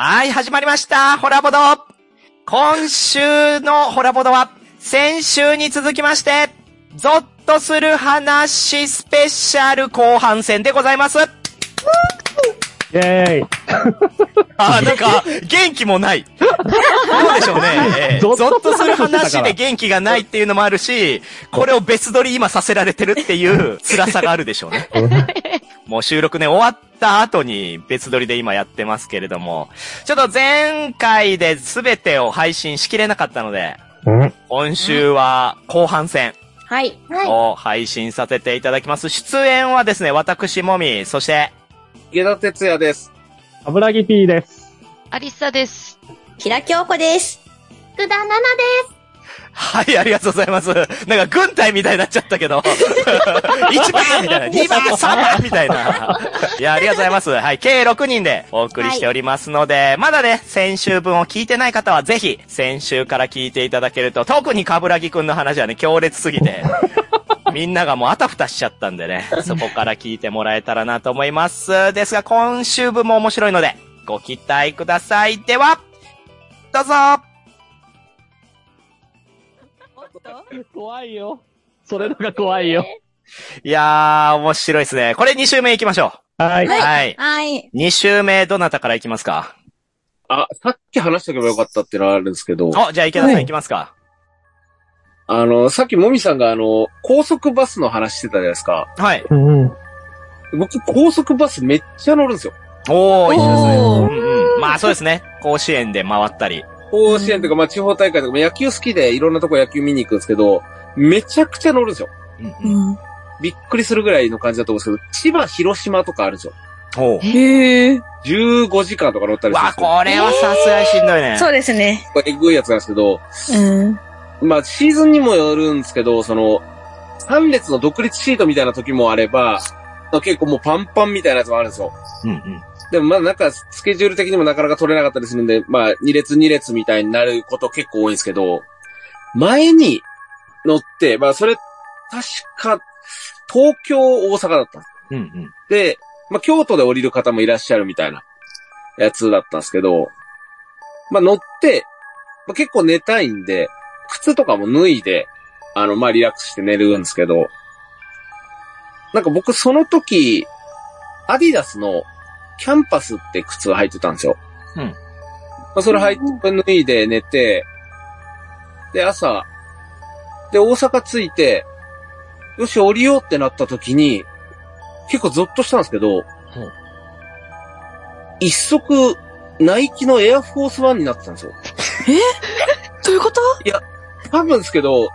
はい、始まりました。ホラボド。今週のホラボドは、先週に続きまして、ゾッとする話スペシャル後半戦でございます。イェーイ。あー、なんか、元気もない。どうでしょうね。えー ゾゾッとする話話で元気がないっていうのもあるし、これを別撮り今させられてるっていう辛さがあるでしょうね。もう収録ね、終わった後に別撮りで今やってますけれども、ちょっと前回で全てを配信しきれなかったので、うん今週は後半戦はい。を配信させていただきます。出演はですね、私もみ、そして、池田哲也です。油木 P です。アリサです。キラ京子です。福田奈々ではい、ありがとうございます。なんか軍隊みたいになっちゃったけど。1番みたいな、2番、3番みたいな。いや、ありがとうございます。はい、計6人でお送りしておりますので、まだね、先週分を聞いてない方はぜひ、先週から聞いていただけると、特にかぶらぎくんの話はね、強烈すぎて、みんながもうあたふたしちゃったんでね、そこから聞いてもらえたらなと思います。ですが、今週分も面白いので、ご期待ください。では、どうぞ怖いよ。それのが怖いよ。いやー、面白いですね。これ2週目行きましょはい。う。はい。はい。2週目、どなたから行きますか？あ、さっき話しておけばよかったっていうのはあるんですけど、お、じゃあ池田さん行きますか。あの、さっきもみさんがあの、高速バスの話してたじゃないですか。はい。うんうん。僕、高速バスめっちゃ乗るんですよ。おー、いいですね。おーうんうん。まあそうですね。甲子園で回ったり。甲子園とか、まあ地方大会とか、まあ野球好きでいろんなとこ野球見に行くんですけど、めちゃくちゃ乗るんですよ。うんうん。ん。びっくりするぐらいの感じだと思うんですけど、千葉、広島とかあるんですよ。おう。へえ。15時間とか乗ったりするんわ、ですよ。これはさすがにしんどいね。そうですね。これえぐいやつなんですけど、うん。まあシーズンにもよるんですけど、その、3列の独立シートみたいな時もあれば、結構もうパンパンみたいなやつもあるんですよ。うんうん。でもまあなんかスケジュール的にもなかなか取れなかったりするんで、まあ2列2列みたいになること結構多いんですけど、前に乗って、まあそれ確か東京、大阪だった。うんうん。で、まあ京都で降りる方もいらっしゃるみたいなやつだったんですけど、まあ乗って、まあ、結構寝たいんで、靴とかも脱いで、あの、まあリラックスして寝るんですけど、なんか僕その時、アディダスのキャンパスって靴を履いてたんですよ。うんまあ、それ履いて、脱いで寝て、で、朝、で、大阪着いて、よし、降りようってなった時に、結構ゾッとしたんですけど、一足、ナイキのエアフォースワンになってたんですよ。どういうこと？多分ですけど、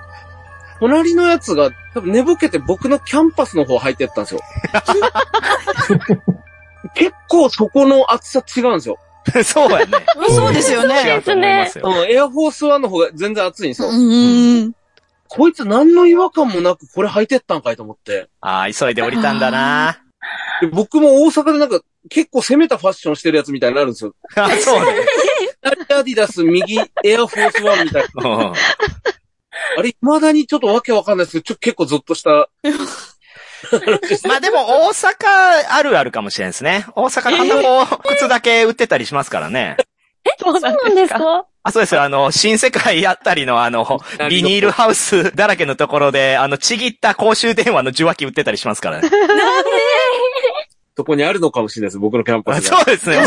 隣のやつが多分寝ぼけて僕のキャンパスの方履いてったんですよ。結構そこの厚さ違うんですよ。そうやね。そうですよ違ね。うと思いますよ。うんエアフォースワンの方が全然厚いんですよ。うん。こいつ何の違和感もなくこれ履いてったんかいと思って。ああ、急いで降りたんだな。で僕も大阪でなんか結構攻めたファッションしてるやつみたいになるんですよ。あそうね。左 アディダス、右エアフォースワンみたいな。うんあれ、未だにちょっとわけわかんないですけど、ちょっと結構ゾッとした。まあでも大阪あるあるかもしれんですね。大阪片方靴だけ売ってたりしますからね。そうなんですか？あ、そうですよ。あの、新世界あたりのあの、ビニールハウスだらけのところで、あの、ちぎった公衆電話の受話器売ってたりしますからね。そこにあるのかもしれないです、僕のキャンパスが。そうですね。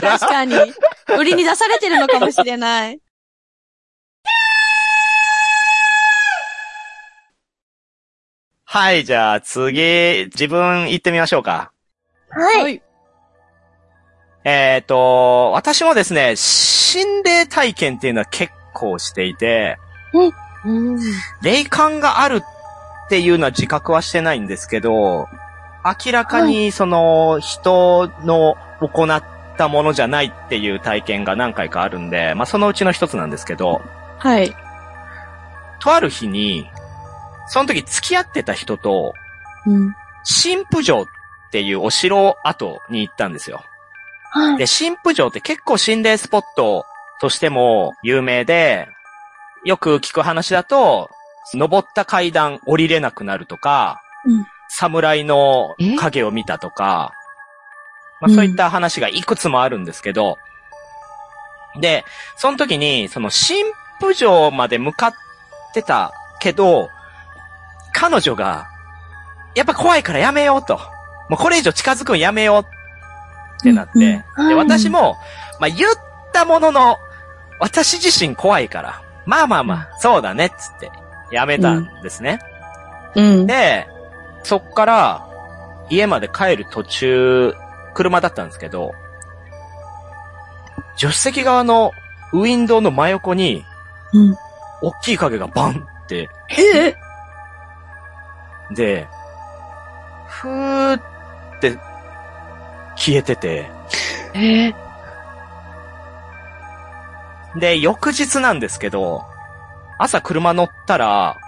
確かに。売りに出されてるのかもしれない。はい、じゃあ次、自分行ってみましょうか。はい。えっ、と、私もですね、心霊体験っていうのは結構していて、うん。霊感があるっていうのは自覚はしてないんですけど、明らかにその人の行ったものじゃないっていう体験が何回かあるんで、まあそのうちの一つなんですけど、はい。とある日に、その時付き合ってた人と、うん。神父城っていうお城跡に行ったんですよ。はい。で、神父城って結構心霊スポットとしても有名で、よく聞く話だと、登った階段降りれなくなるとか、うん侍の影を見たとか、まあ、そういった話がいくつもあるんですけど、で、その時に、その新婦城まで向かってたけど、彼女が、やっぱ怖いからやめようと。もうこれ以上近づくんやめようってなって、うんうんで、はい私も、まあ言ったものの、私自身怖いから、まあまあまあ、そうだねっつって、やめたんですね。うん。で、そっから、家まで帰る途中、車だったんですけど、助手席側のウィンドウの真横に、うん。大きい影がバンって、えで、ふーって、消えてて、えー？で、翌日なんですけど、朝車乗ったら、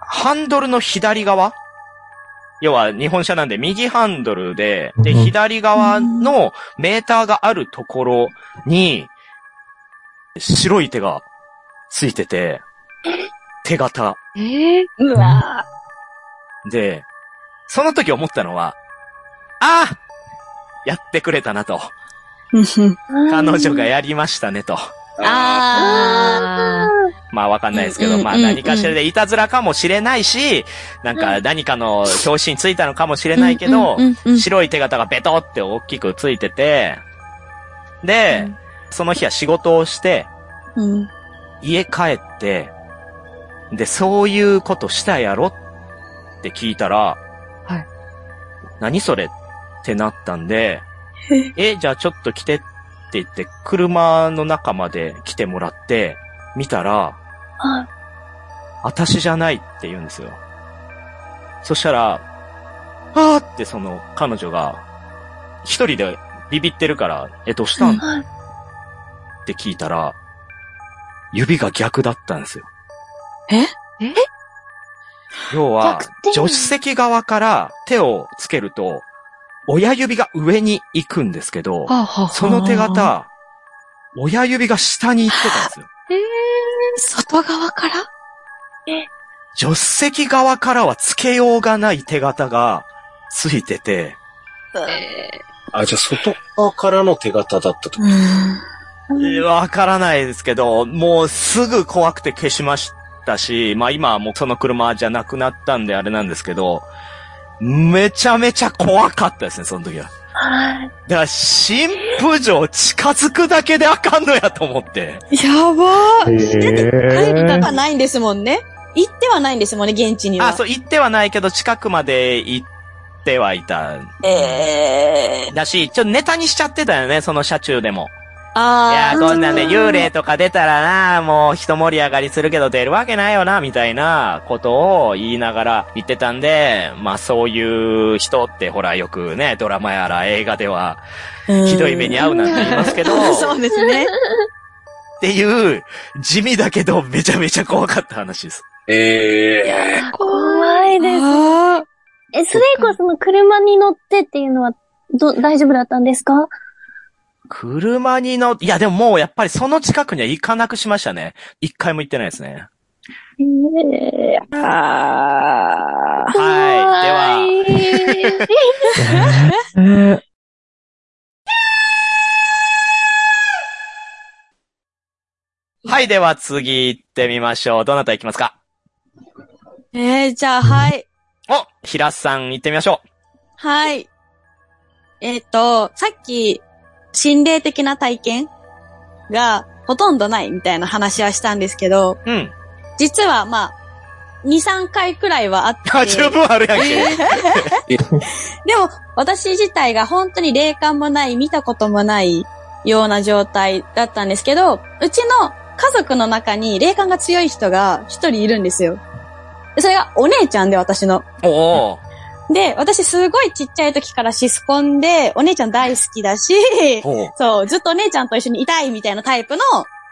ハンドルの左側要は日本車なんで右ハンドルで、で、うん。左側のメーターがあるところに、白い手がついてて、手形。えー、うわで、その時思ったのは、ああやってくれたなと。ー彼女がやりましたねと。あまあわかんないですけど、まあ何かしらでいたずらかもしれないし、なんか何かの表紙についたのかもしれーないけど白い手形がベトって大きくついてて、で、その日は仕事をして、うん。家帰って、で、そういうことしたやろって聞いたら、はい。何それってなったんで、え、じゃあちょっと来てって言って、車の中まで来てもらって、見たら、はい私じゃないって言うんですよ。そしたら、あーってその彼女が、一人でビビってるから、え、どうしたんはいって聞いたら、指が逆だったんですよ。え？要は助手席側から手をつけると、親指が上に行くんですけど、はあ、はあ、その手形、親指が下に行ってたんですよ。外側から？助手席側からはつけようがない手形がついてて、あ、じゃあ外側からの手形だったと。うん。えーわからないですけど、もうすぐ怖くて消しましたし、まあ今はもうその車じゃなくなったんであれなんですけど、めちゃめちゃ怖かったですね、その時は。はい。だから、新婦城近づくだけであかんのやと思って。やばー。え帰ったはないんですもんね。行ってはないんですもんね、現地には。あ、そう、行ってはないけど、近くまで行ってはいた。えー。だし、ちょっとネタにしちゃってたよね、その車中でも。いあー。やー、こんなんで幽霊とか出たらな、もう一盛り上がりするけど出るわけないよな、みたいなことを言いながら言ってたんで、まあそういう人ってほらよくね、ドラマやら映画ではうんひどい目に遭うなんて言いますけど、そうですね。っていう地味だけどめちゃめちゃ怖かった話です。ええ怖いです。あーえ、それ以降その車に乗ってっていうのは、ど、大丈夫だったんですか？車に乗っ、いやでももうやっぱりその近くには行かなくしましたね。一回も行ってないですね。えー、あー。はい。では、は。はい、では次行ってみましょう。どなた行きますか？えー、じゃあ、はい。お平さん行ってみましょはい。えっ、と、さっき、心霊的な体験がほとんどないみたいな話はしたんですけど、う。うん。実はまあ、2、3回くらいはあって。あ、十分あるやんけ。でも、私自体が本当に霊感もない、見たこともないような状態だったんですけど、うちの家族の中に霊感が強い人が一人いるんですよ。でそれがお姉ちゃんで私の。おお。で、私すごいちっちゃい時からシスコンで、お姉ちゃん大好きだし。そう、ずっとお姉ちゃんと一緒にいたいみたいなタイプの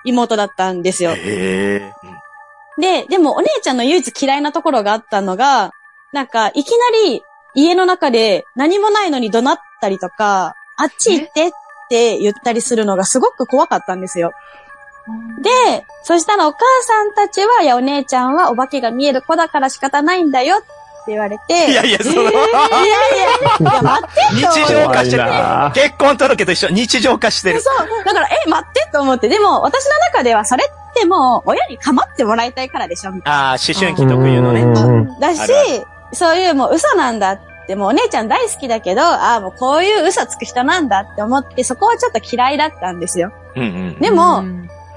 妹だったんですよ。で、でもお姉ちゃんの唯一嫌いなところがあったのが、なんか、いきなり家の中で何もないのに怒鳴ったりとか、あっち行ってって言ったりするのがすごく怖かったんですよ。で、そしたらお母さんたちは、いや、お姉ちゃんはお化けが見える子だから仕方ないんだよっ言われて、いやいや、その、いやいや、いや、待ってと思って日常化してる。結婚届と一緒、日常化してる。そう。だから、え、待ってと思って。でも、私の中ではそれってもう、親に構ってもらいたいからでしょみたいああ、思春期特有のね。うんな。だしそういうもう嘘なんだって、もうお姉ちゃん大好きだけど、ああ、もうこういう嘘つく人なんだって思って、そこはちょっと嫌いだったんですよ。うんうん。でも、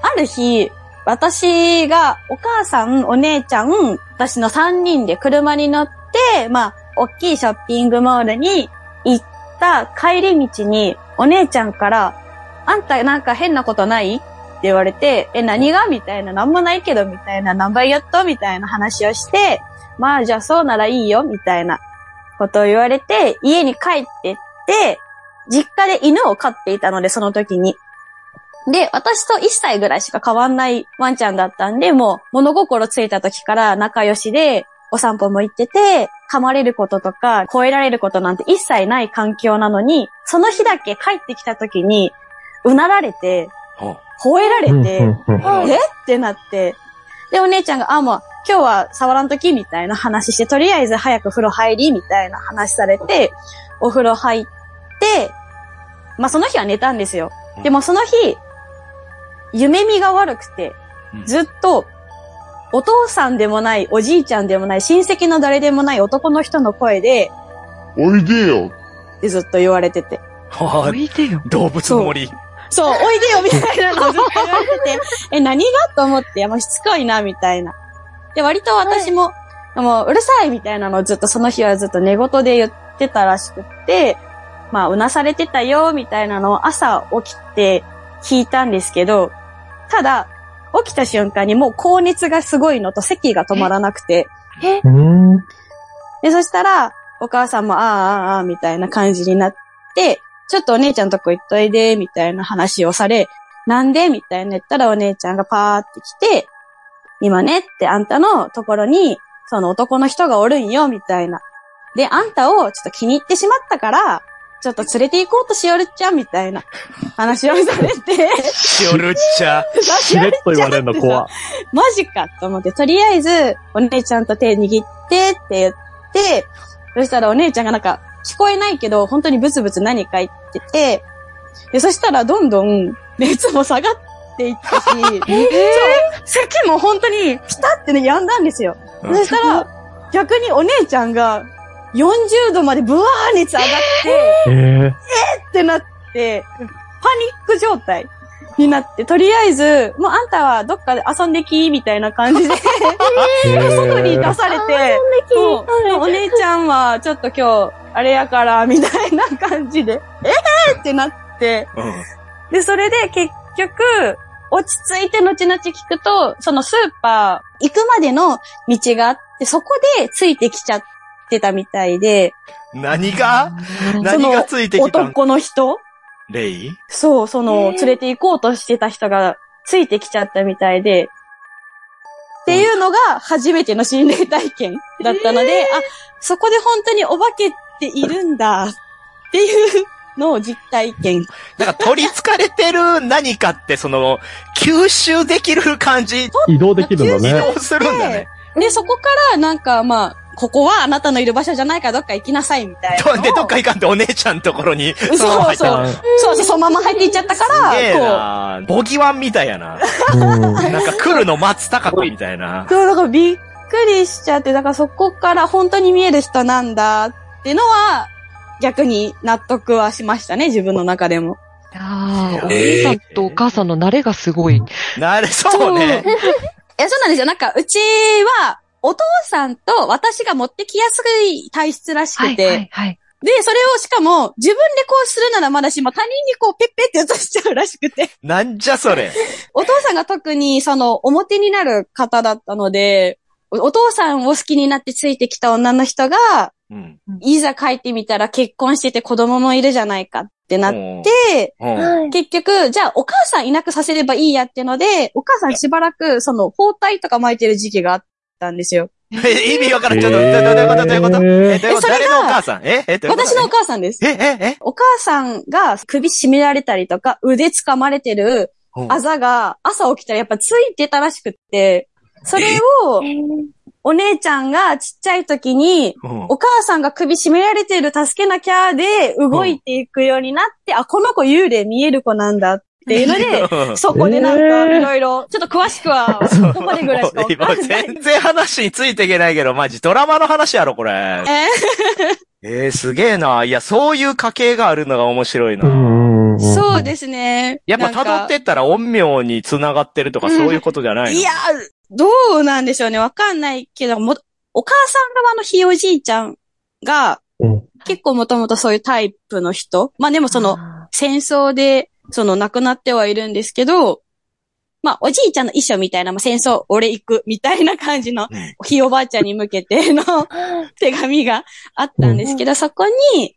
ある日、私が、お母さん、お姉ちゃん、私の3人で車に乗って、まあ、大きいショッピングモールに行った帰り道に、お姉ちゃんから、あんたなんか変なことない？って言われて、え、何が？みたいな、なんもないけど、みたいな、何倍やっと？みたいな話をして、まあ、じゃあそうならいいよ、みたいなことを言われて、家に帰ってって、実家で犬を飼っていたので、その時に。で、私と1歳ぐらいしか変わんないワンちゃんだったんで、もう物心ついた時から仲良しで、お散歩も行ってて、噛まれることとか、吠えられることなんて一切ない環境なのに、その日だけ帰ってきた時に、うなられて、吠えられて、え？ってなって。で、お姉ちゃんが、あ、もう、今日は触らんときみたいな話して、とりあえず早く風呂入りみたいな話されて、お風呂入って、まあ、その日は寝たんですよ。でもその日、夢見が悪くてう、んずっと、お父さんでもない、おじいちゃんでもない、親戚の誰でもない男の人の声で、おいでよ。ってずっと言われてて。はあいてよ。動物の森。そう、おいでよみたいなのをずっと言われてて、え、何が？と思って、いや、もうしつこいな、みたいな。で、割と私も、もう、うるさいみたいなのをずっとその日はずっと寝言で言ってたらしくって、まあ、うなされてたよ、みたいなのを朝起きて聞いたんですけど、ただ、起きた瞬間にもう高熱がすごいのと咳が止まらなくて、うん。で、そしたら、お母さんも、ああ、ああ、ああ、みたいな感じになって、ちょっとお姉ちゃんとこ行っといで、みたいな話をされ、なんで？みたいな言ったらお姉ちゃんがパーって来て、今ねってあんたのところに、その男の人がおるんよ、みたいな。で、あんたをちょっと気に入ってしまったから、ちょっと連れて行こうとしよるっちゃ、みたいな。話をされて、しおるっちゃ。しれっと言われるの怖。マジかと思って、とりあえず、お姉ちゃんと手握ってって言って、そしたらお姉ちゃんがなんか、聞こえないけど、本当にブツブツ何か言ってて、で、そしたらどんどん熱も下がっていったし、そう、咳も本当にピタってね、止んだんですよ。うん。そしたら、逆にお姉ちゃんが40度までブワー熱上がって、ええってなって、パニック状態になって、とりあえず、もうあんたはどっかで遊んできみたいな感じで、外に出されて、そうお姉ちゃんはちょっと今日、あれやから、みたいな感じで、えーってなって、うん。で、それで結局、落ち着いて後々聞くと、そのスーパー行くまでの道があって、そこでついてきちゃってたみたいで、何が？そ何のがついてきたん？男の人？レイ？そう、その、連れて行こうとしてた人がついてきちゃったみたいで、っていうのが初めての心霊体験だったので、あ、そこで本当にお化けっているんだ。っていうのを実体験。なんか取り憑かれてる何かって、その、吸収できる感じ、移動できるんだ移ね。動するんだね。で、そこからなんかまあ、ここはあなたのいる場所じゃないからどっか行きなさいみたいな。で、どっか行かんとお姉ちゃんのところに、そうそのまま入ったそうそうそう、そのまま入っていっちゃったから、すげえこう。なボギワンみたいやな。うんなんか来るの松高子みたいな。そう、だからびっくりしちゃって、だからそこから本当に見える人なんだっていうのは、逆に納得はしましたね、自分の中でも。ああ、お姉さんとお母さんの慣れがすごい。なれ、そうね。いや、そうなんですよ。なんか、うちは、お父さんと私が持ってきやすい体質らしはい、くて、はい、はい。で、それをしかも、自分でこうするならまだしも、他人にこう、ペッペって移しちゃうらしくて、なんじゃそれ。お父さんが特に、その、表になる方だったので、おお父さんを好きになってついてきた女の人が、うん。いざ帰ってみたら結婚してて子供もいるじゃないかってなって。結局、じゃあお母さんいなくさせればいいやってので、お母さんしばらくその包帯とか巻いてる時期があったんですよ。え、意味わからん。ちょっと、どういうこと？どういうこと？え、それが誰のお母さん？ええ私のお母さんです。え、え、え？お母さんが首絞められたりとか腕掴まれてるうん。あざが朝起きたらやっぱついてたらしくって、それをえーお姉ちゃんがちっちゃい時に、うんお母さんが首絞められてる助けなきゃで動いていくようになって、あ、この子幽霊見える子なんだっていうので、そこでなんかいろいろ、ちょっと詳しくは、そこまでぐらいしかかんない。全然話についていけないけど、マジドラマの話やろ、これ。え？えー、すげえな。いや、そういう家系があるのが面白いな。んそうですね。やっぱ辿ってったら陰陽に繋がってるとかそういうことじゃないの、いや、どうなんでしょうね。わかんないけど、も、お母さん側のひいおじいちゃんが、うん結構もともとそういうタイプの人。まあでもその、戦争で、その亡くなってはいるんですけど、まあおじいちゃんの遺書みたいな、まあ戦争俺行くみたいな感じの、うんひいおばあちゃんに向けての 手紙があったんですけど、そこに、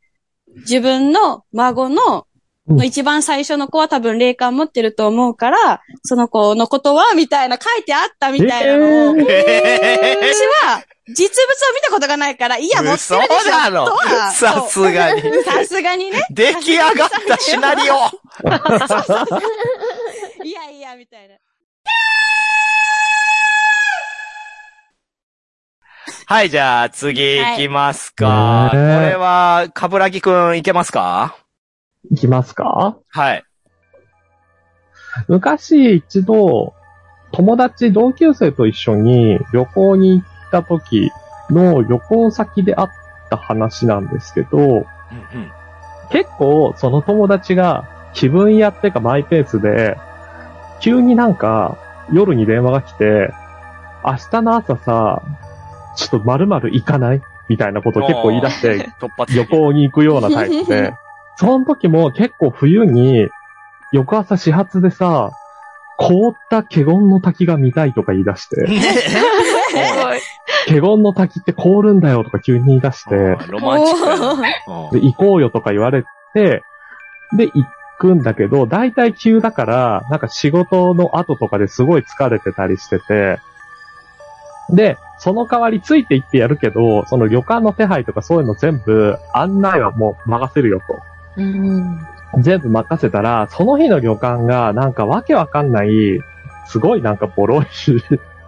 自分の孫の、うんの一番最初の子は多分霊感持ってると思うから、その子のことは、みたいな書いてあったみたいなのを、ええ私は実物を見たことがないから、いや、持ってるでしょとは。さすがに。さすがにね。出来上がったシナリオ。いやいや、みたいな。はい、じゃあ次行きますか。はい。これは、かぶらぎくんいけますか？いきますか？はい。昔一度、友達、同級生と一緒に旅行に行った時の旅行先であった話なんですけど、うんうん。結構その友達が気分屋ってかマイペースで、急になんか夜に電話が来て、明日の朝さ、ちょっと〇〇行かない？みたいなことを結構言い出して、旅行に行くようなタイプで、その時も結構冬に、翌朝始発でさ、凍った華厳の滝が見たいとか言い出して、華厳の滝って凍るんだよとか急に言い出して、ロマンチック。で、行こうよとか言われて、で、行くんだけど、大体急だから、なんか仕事の後とかですごい疲れてたりしてて、で、その代わりついて行ってやるけど、その旅館の手配とかそういうの全部、案内はもう任せるよと。うん。全部任せたら、その日の旅館が、なんかわけわかんない、すごいなんかボロい、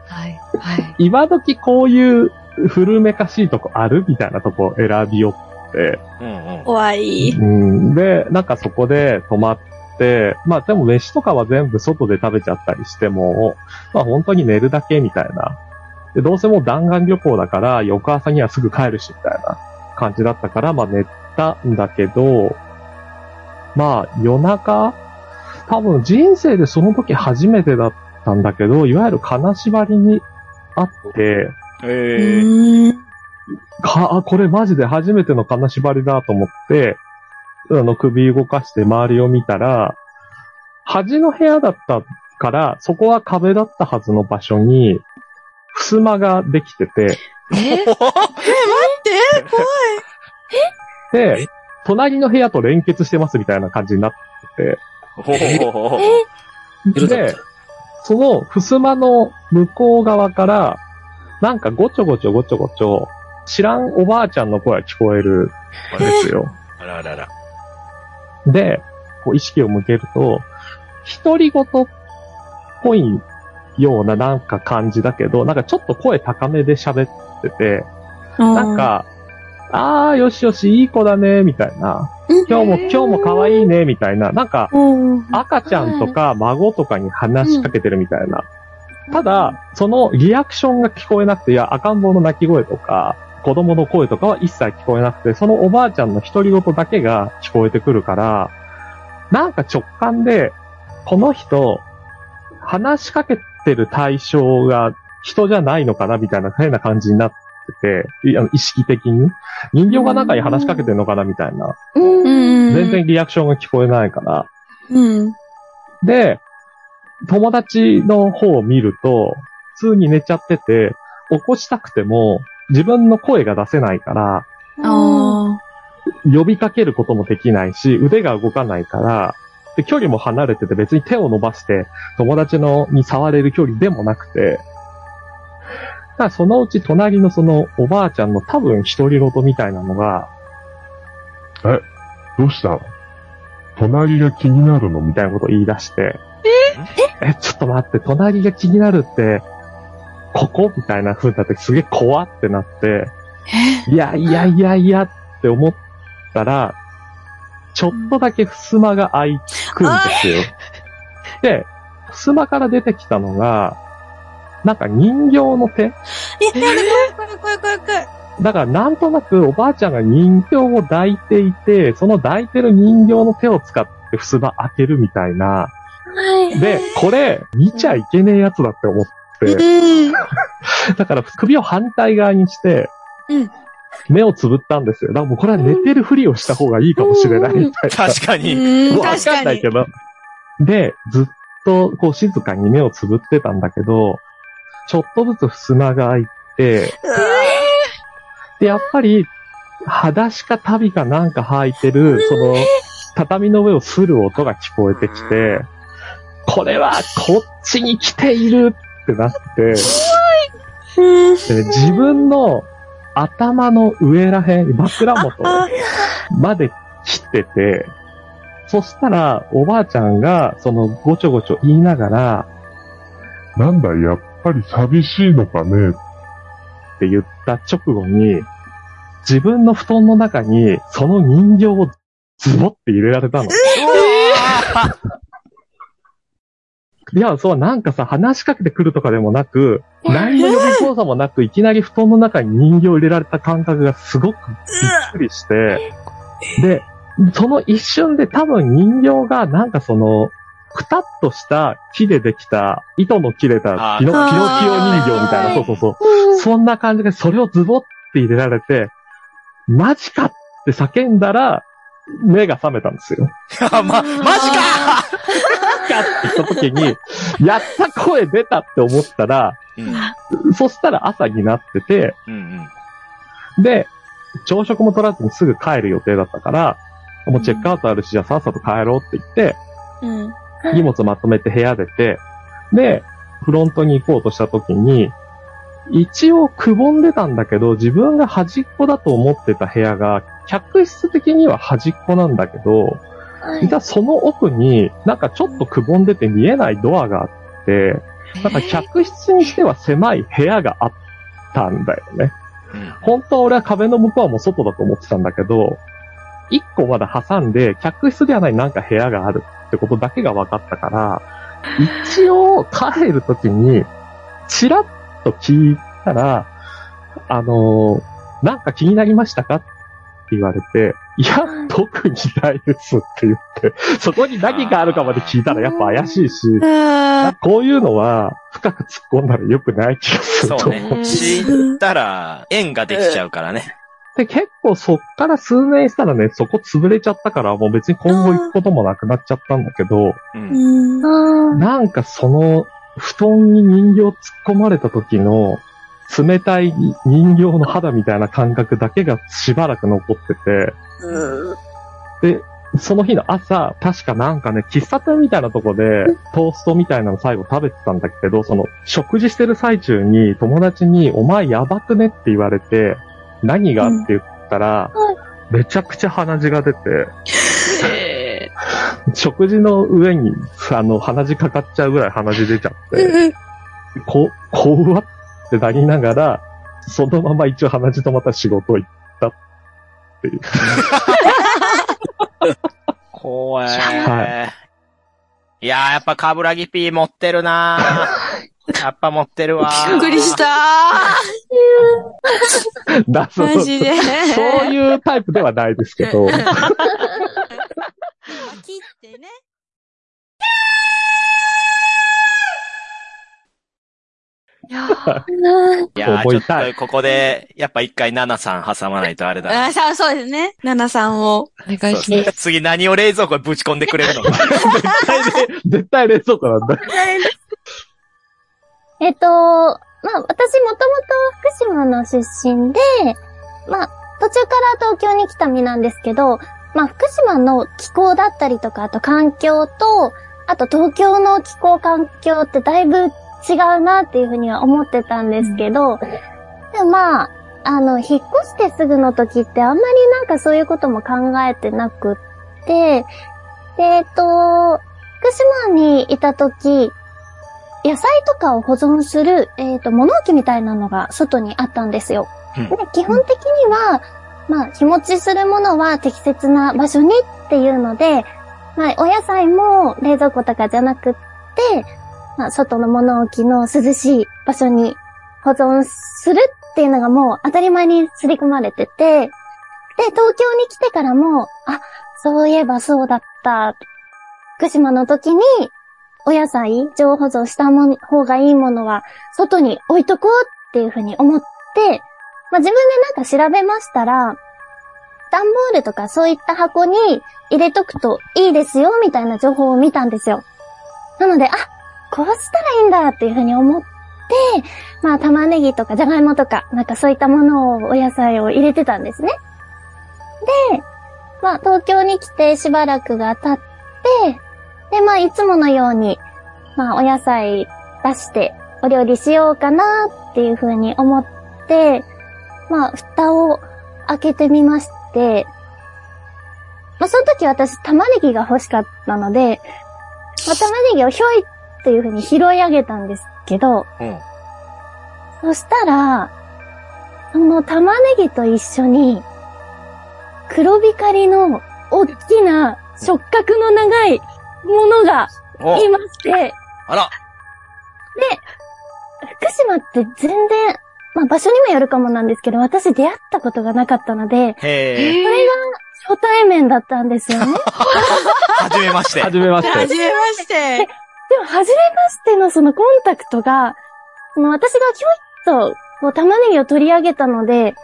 はい。はい。今時こういう古めかしいとこあるみたいなとこ選びよって、うんうん。怖い。うん、で、なんかそこで泊まって、まあでも飯とかは全部外で食べちゃったりしても、まあ本当に寝るだけみたいな。で、どうせもう弾丸旅行だから、翌朝にはすぐ帰るし、みたいな感じだったから、まあ寝たんだけど、まあ夜中、多分人生でその時初めてだったんだけど、いわゆる金縛りにあって、うえー。ーん。か、あこれマジで初めての金縛りだと思って、あの、首動かして周りを見たら、端の部屋だったから、そこは壁だったはずの場所に、襖ができてて、え？で、隣の部屋と連結してますみたいな感じになってほほほほて、で、その襖の向こう側から、なんかごちょごちょごちょごちょ、知らんおばあちゃんの声が聞こえるんですよ。あらあらあら。で、こう意識を向けると、独り言っぽいようななんか感じだけど、なんかちょっと声高めで喋ってて、なんか、あー、よしよし、いい子だね、みたいな。今日も、今日も可愛いね、みたいな。なんか、うん、赤ちゃんとか孫とかに話しかけてるみたいな。ただ、そのリアクションが聞こえなくて、いや、赤ん坊の泣き声とか、子供の声とかは一切聞こえなくて、そのおばあちゃんの独り言だけが聞こえてくるから、なんか直感で、この人、話しかけてる対象が人じゃないのかなみたいな変な感じになってて、いあの意識的に？人形が中に話しかけてるのかなみたいな。うん。全然リアクションが聞こえないから。うん。で、友達の方を見ると、普通に寝ちゃってて、起こしたくても、自分の声が出せないから、あ呼びかけることもできないし、腕が動かないから、で、距離も離れてて別に手を伸ばして友達のに触れる距離でもなくて、だからそのうち隣のそのおばあちゃんの多分独り言みたいなのが、どうしたの？隣が気になるの？みたいなことを言い出して、え？ちょっと待って、隣が気になるって、ここ？みたいな風になってすげえ怖ってなって、いやいやいやいやって思ったら、ちょっとだけ襖が開くんですよ。で、襖から出てきたのが、なんか人形の手？え、やだ、怖い怖い怖い怖い。だからなんとなくおばあちゃんが人形を抱いていて、その抱いてる人形の手を使って襖開けるみたいな。はい。で、これ見ちゃいけねえやつだって思って、うん。だから首を反対側にしてうん、目をつぶったんですよ。だからもうこれは寝てるふりをした方がいいかもしれないみたいな。確かに。うん、わ確かにかんないけ。ど。で、ずっとこう静かに目をつぶってたんだけど、ちょっとずつ襖が開いて、で、やっぱり、裸足か旅かなんか履いてる、その、畳の上をする音が聞こえてきて、これはこっちに来ているってなって、で自分の頭の上らへん、枕元、まで来てて、そしたら、おばあちゃんが、その、ごちょごちょ言いながら、なんだ、やっぱり寂しいのかね。って言った直後に、自分の布団の中に、その人形をズボって入れられたの。いや、そう、なんかさ、話しかけてくるとかでもなく、何の呼び操作もなく、いきなり布団の中に人形を入れられた感覚がすごくびっくりして、で、その一瞬で多分人形がなんかその、くたっとした木でできた、糸の切れたピノピノキオ人形みたいな、はいそうそうそう。そんな感じで、それをズボって入れられて、マジかって叫んだら、目が覚めたんですよ。ま、マジかかって言った時に、やった声出たって思ったら、うん。そしたら朝になってて、うんうん。で、朝食も取らずにすぐ帰る予定だったから、もうチェックアウトあるし、じゃあさっさと帰ろうって言って、うん。荷物まとめて部屋出て、で、フロントに行こうとした時に、一応くぼんでたんだけど、自分が端っこだと思ってた部屋が、客室的には端っこなんだけど、はい。じゃあその奥になんかちょっとくぼんでて見えないドアがあって、なんか客室にしては狭い部屋があったんだよね。うん。本当は俺は壁の向こうはもう外だと思ってたんだけど、一個まだ挟んで、客室ではないなんか部屋があるってことだけが分かったから、一応帰るときに、チラッと聞いたら、あのーなんか気になりましたかって言われて、いや、特にないですって言って、そこに何があるかまで聞いたらやっぱ怪しいし、あこういうのは深く突っ込んだら良くない気がするとそう思うね。知ったら、縁ができちゃうからね。で、結構そっから数年したらね、そこ潰れちゃったから、もう別に今後行くこともなくなっちゃったんだけど、うん。なんかその、布団に人形突っ込まれた時の、冷たい人形の肌みたいな感覚だけがしばらく残ってて、で、その日の朝、確かなんかね、喫茶店みたいなとこで、トーストみたいなの最後食べてたんだけど、その、食事してる最中に友達に、お前やばくねって言われて、何が？って言ったら、はいめちゃくちゃ鼻血が出て、え食事の上に、あの、鼻血かかっちゃうぐらい鼻血出ちゃって、こ、怖ってなりながら、そのまま一応鼻血止まった仕事行ったっていう。怖い。はい。やー、やっぱカブラギピー持ってるなーやっぱ持ってるわー。びっくりした だそうー。マジで。そういうタイプではないですけど。切ってね。いやーいやー、ちょっとここで、やっぱ一回ナナさん挟まないとあれだな。あそうそうですね。ナナさんを。お願いします。次何を冷蔵庫にぶち込んでくれるのか。絶対ね、絶対冷蔵庫なんだ。えっと、まあ、私もともと福島の出身で、まあ、途中から東京に来た身なんですけど、まあ、福島の気候だったりとか、あと環境と、あと東京の気候環境ってだいぶ違うなっていうふうには思ってたんですけど、でもまあ、あの、引っ越してすぐの時ってあんまりなんかそういうことも考えてなくって、で、えっと、福島にいた時、野菜とかを保存する、えっ、と、物置みたいなのが外にあったんですよ。うんで、基本的には、まあ、日持ちするものは適切な場所にっていうので、まあ、お野菜も冷蔵庫とかじゃなくって、まあ、外の物置の涼しい場所に保存するっていうのがもう当たり前に刷り込まれてて、で、東京に来てからも、あ、そういえばそうだった。福島の時に、お野菜、常保存したも方がいいものは、外に置いとこうっていうふうに思って、まあ、自分でなんか調べましたら、段ボールとかそういった箱に入れとくといいですよ、みたいな情報を見たんですよ。なので、あ、こうしたらいいんだっていうふうに思って、まあ、玉ねぎとかじゃがいもとか、なんかそういったものを、お野菜を入れてたんですね。で、まあ、東京に来てしばらくが経って、で、まあ、いつものように、まあ、お野菜出して、お料理しようかなっていうふうに思って、まあ、蓋を開けてみまして、まあ、その時私、玉ねぎが欲しかったので、まあ、玉ねぎをひょいっていうふうに拾い上げたんですけど、うん。そしたら、その玉ねぎと一緒に、黒光りの大きな触覚の長いものがおいまして、あら福島って全然、まあ場所にもよるかもなんですけど、私出会ったことがなかったので、へえ。それが初対面だったんですよね。はじめまして。はじめまして。はじめまして。でも、初めましてのそのコンタクトが、その私がひょいっと、こう玉ねぎを取り上げたので、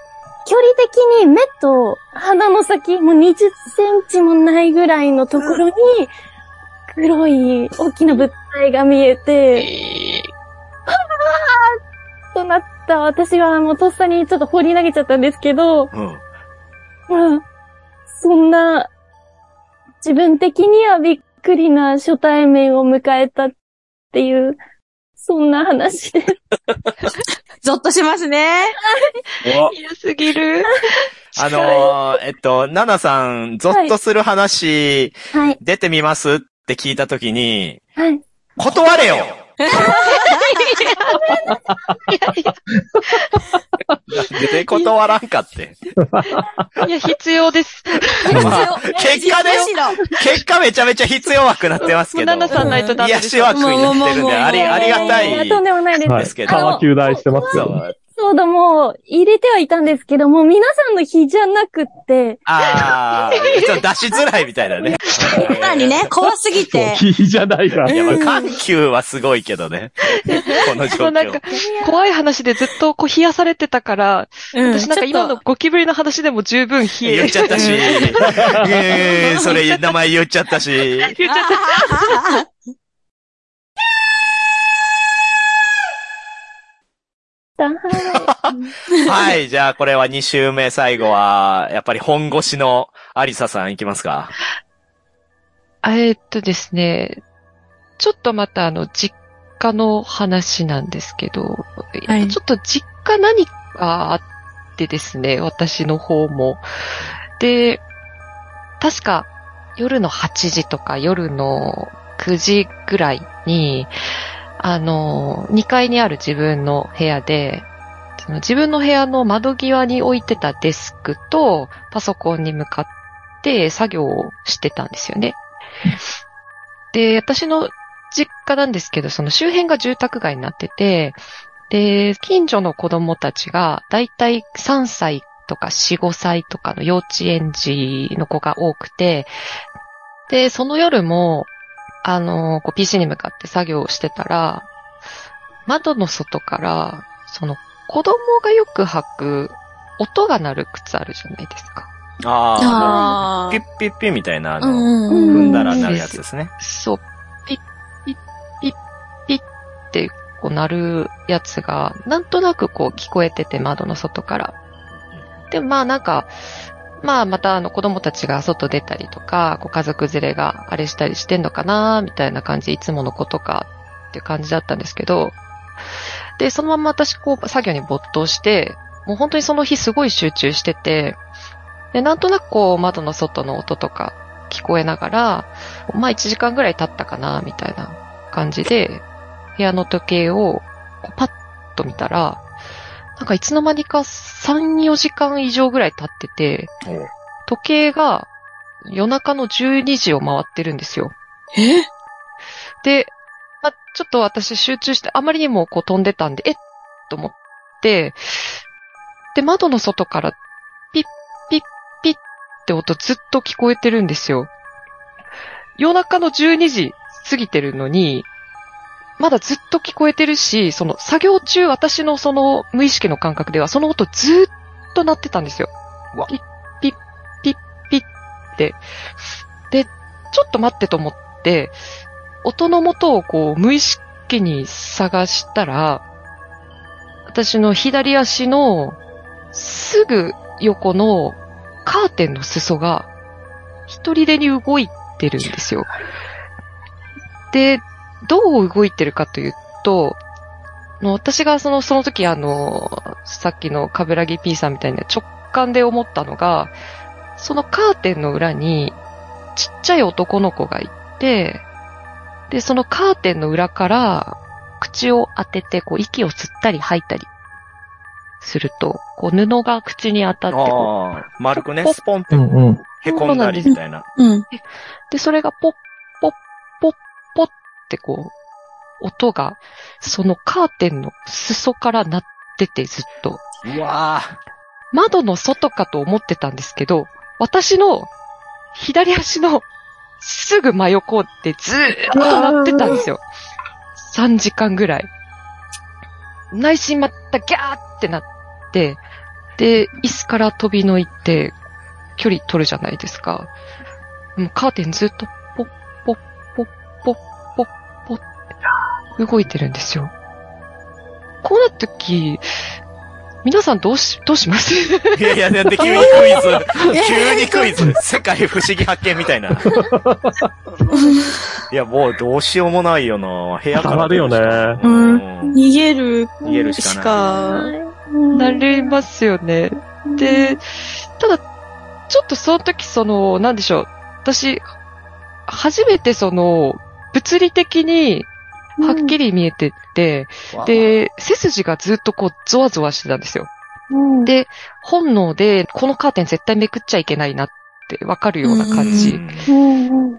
距離的に目と鼻の先、もう20センチもないぐらいのところに、黒い大きな物体が見えて、はぁーとなった私はもうとっさにちょっと放り投げちゃったんですけど、うん。まあ、そんな、自分的にはびっくりな初対面を迎えたっていう、そんな話で。ゾッとしますね。お嫌すぎる。あのー、えっと、ナナさん、ゾッとする話、はい、出てみます？って聞いたときに、はい。断れよなんで断らんかって。いや、必要です。まあ結果ね結果めちゃめちゃ必要枠なってますけど。ナナさんないとダメです。癒し枠になってるんで、あり、ありがたいとんでもないです。はい。ですけど。川球大してますよ。そう。そうだ、もう、入れてはいたんですけど、もう皆さんの日じゃなくって、あー、ちょっと出しづらいみたいなね。単にね、怖すぎそうて。いいじゃないか。いや、まあ、緩急はすごいけどね。この状もうなんか況。、怖い話でずっとこう冷やされてたから、うん私なんか今のゴキブリの話でも十分冷え。言っちゃったし、え ー、それ名前言っちゃったし。言っちゃった。はい、じゃあこれは2週目最後は、やっぱり本腰のアリサさんいきますか。あえーっとですね、ちょっとまたあの、実家の話なんですけど、やっぱちょっと実家何かあってですね、私の方も。で、確か夜の8時とか夜の9時ぐらいに、あの、2階にある自分の部屋で、その自分の部屋の窓際に置いてたデスクとパソコンに向かって作業をしてたんですよね。で、私の実家なんですけど、その周辺が住宅街になってて、で、近所の子供たちが、だいたい3歳とか4、5歳とかの幼稚園児の子が多くて、で、その夜も、あの、こう PC に向かって作業をしてたら、窓の外から、その子供がよく履く音が鳴る靴あるじゃないですか。あー、あピッピッピッみたいな、ああ。の、踏んだらなるやつですね。そう、ピッ、ピッ、ピッ、ピッってこう鳴るやつが、なんとなくこう聞こえてて、窓の外から。で、まあなんか、まあまたあの子供たちが外出たりとか、こう家族連れがあれしたりしてんのかな、みたいな感じいつものことかって感じだったんですけど、で、そのまま私こう作業に没頭して、もう本当にその日すごい集中してて、で、なんとなくこう窓の外の音とか聞こえながら、まあ1時間ぐらい経ったかな、みたいな感じで、部屋の時計をこうパッと見たら、なんかいつの間にか3、4時間以上ぐらい経ってて、時計が夜中の12時を回ってるんですよ。え？で、まあ、ちょっと私集中して、あまりにもこう飛んでたんで、え？っと思って、で、窓の外からピッピッピッって音ずっと聞こえてるんですよ。夜中の12時過ぎてるのに、まだずっと聞こえてるし、その作業中私のその無意識の感覚ではその音ずっと鳴ってたんですよ。ピッピッピッピッって。で、ちょっと待ってと思って、音の元をこう無意識に探したら、私の左足のすぐ横のカーテンの裾が一人でに動いてるんですよ。で、どう動いてるかというと、の私がその、その時あの、さっきのカブラギ P さんみたいな直感で思ったのが、そのカーテンの裏にちっちゃい男の子がいて、で、そのカーテンの裏から口を当てて、こう息を吸ったり吐いたりすると、こう布が口に当たってこう、丸くね、スポンってうんうん。へこんだりみたいな。うん。で、それがポッってこう、音が、そのカーテンの裾から鳴っててずっと。うわ窓の外かと思ってたんですけど、私の左足のすぐ真横ってずーっと鳴ってたんですよ。3時間ぐらい。内心またギャーってなって、で、椅子から飛びのいて、距離取るじゃないですか。もうカーテンずっとポッポッポッポッ動いてるんですよ。こうなった時、皆さんどうし、どうします？ーいやいや、で、急にクイズ。急にクイズ。世界不思議発見みたいな。いや、もうどうしようもないよな。部屋からたまるよねううんん。逃げる逃げるしか。なりますよね。で、ただ、ちょっとその時その、なんでしょう。私、初めてその、物理的に、はっきり見えてって、で、背筋がずっとこう、ゾワゾワしてたんですよ。うん、で、本能で、このカーテン絶対めくっちゃいけないなってわかるような感じ。うんうん。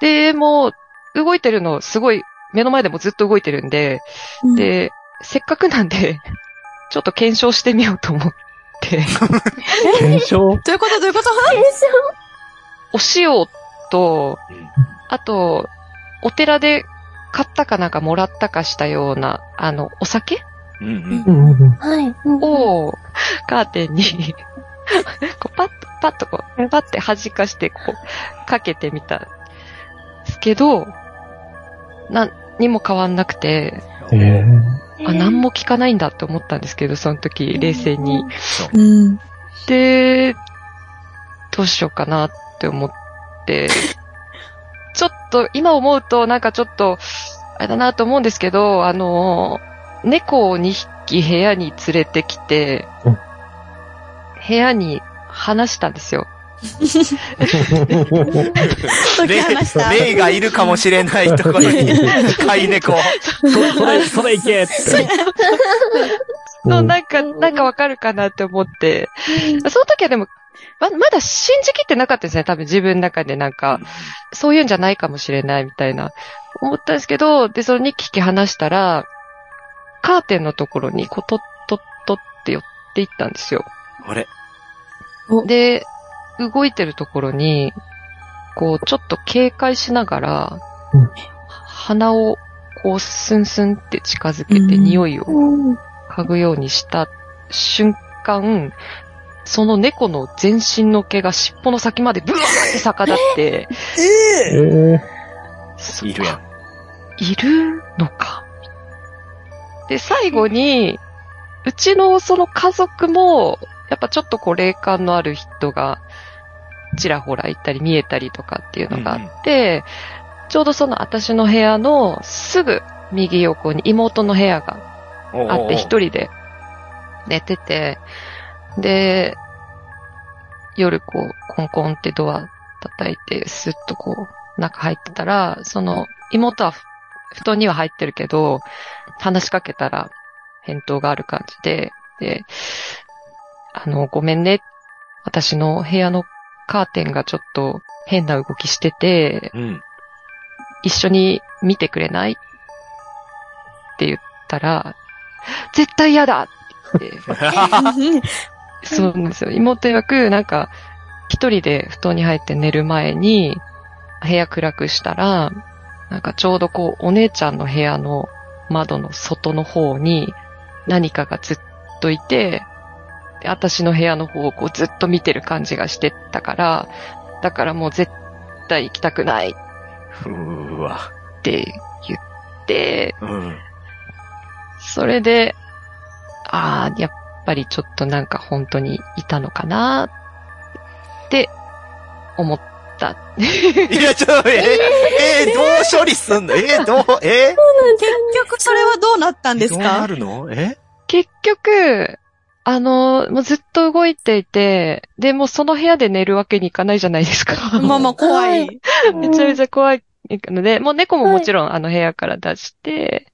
で、もう、動いてるの、すごい、目の前でもずっと動いてるんで、うん、で、せっかくなんで、ちょっと検証してみようと思って、検証？どういうこと？どういうこと？お塩とうん、あと、お寺で買ったかなんかもらったかしたような、あの、お酒？うんうん。うん。はい。うんを、カーテンに、こうパッと、パッとこう、パッて弾かして、こう、かけてみたんですけど、なんにも変わんなくて、ええあ、何も効かないんだって思ったんですけど、その時、冷静に。うん。で、どうしようかなって思って、と、今思うと、なんかちょっと、あれだなと思うんですけど、あの、猫を2匹部屋に連れてきてうん、部屋に離したんですよ。解き放した。霊霊がいるかもしれないところに、飼い猫。そそれ、それいけって。そううんなんか、なんかわかるかなって思って、その時はでも、ま、まだ信じきってなかったですね。多分自分の中でなんか、そういうんじゃないかもしれないみたいな、思ったんですけど、で、その2匹離したら、カーテンのところに、こう、とっとっとって寄っていったんですよ。あれ？で、動いてるところに、こう、ちょっと警戒しながらうん、鼻を、こう、スンスンって近づけて、うん。匂いをうん嗅ぐようにした瞬間、その猫の全身の毛が尻尾の先までブワーって逆立って、ええいるやん。いるのか。で、最後に、うちのその家族も、やっぱちょっとこう霊感のある人が、ちらほらいたり見えたりとかっていうのがあって、ちょうどその私の部屋のすぐ右横に妹の部屋がおうおうあって一人で寝てて、で、夜こう、コンコンってドア叩いて、スッとこう、中入ってたら、その、妹はふ布団には入ってるけど、話しかけたら返答がある感じで、で、あの、ごめんね。私の部屋のカーテンがちょっと変な動きしてて、うん。一緒に見てくれない？って言ったら、絶対嫌だって言って、そうなんですよ。妹曰く、なんか、一人で布団に入って寝る前に、部屋暗くしたら、なんかちょうどこう、お姉ちゃんの部屋の窓の外の方に何かがずっといて、で私の部屋の方をこうずっと見てる感じがしてたから、だからもう絶対行きたくないっうーわ。て言って、うん。それで、ああ、やっぱりちょっとなんか本当にいたのかなって思った。いや、ちょっと、えー、えーどう処理すんの？えー、どう、え結局それはどうなったんー、ですどうなかるの？え結局、あの、もうずっと動いていて、で、もうその部屋で寝るわけにいかないじゃないですか。まあまあ怖い。めちゃめちゃ怖いので、もう猫ももちろんあの部屋から出して、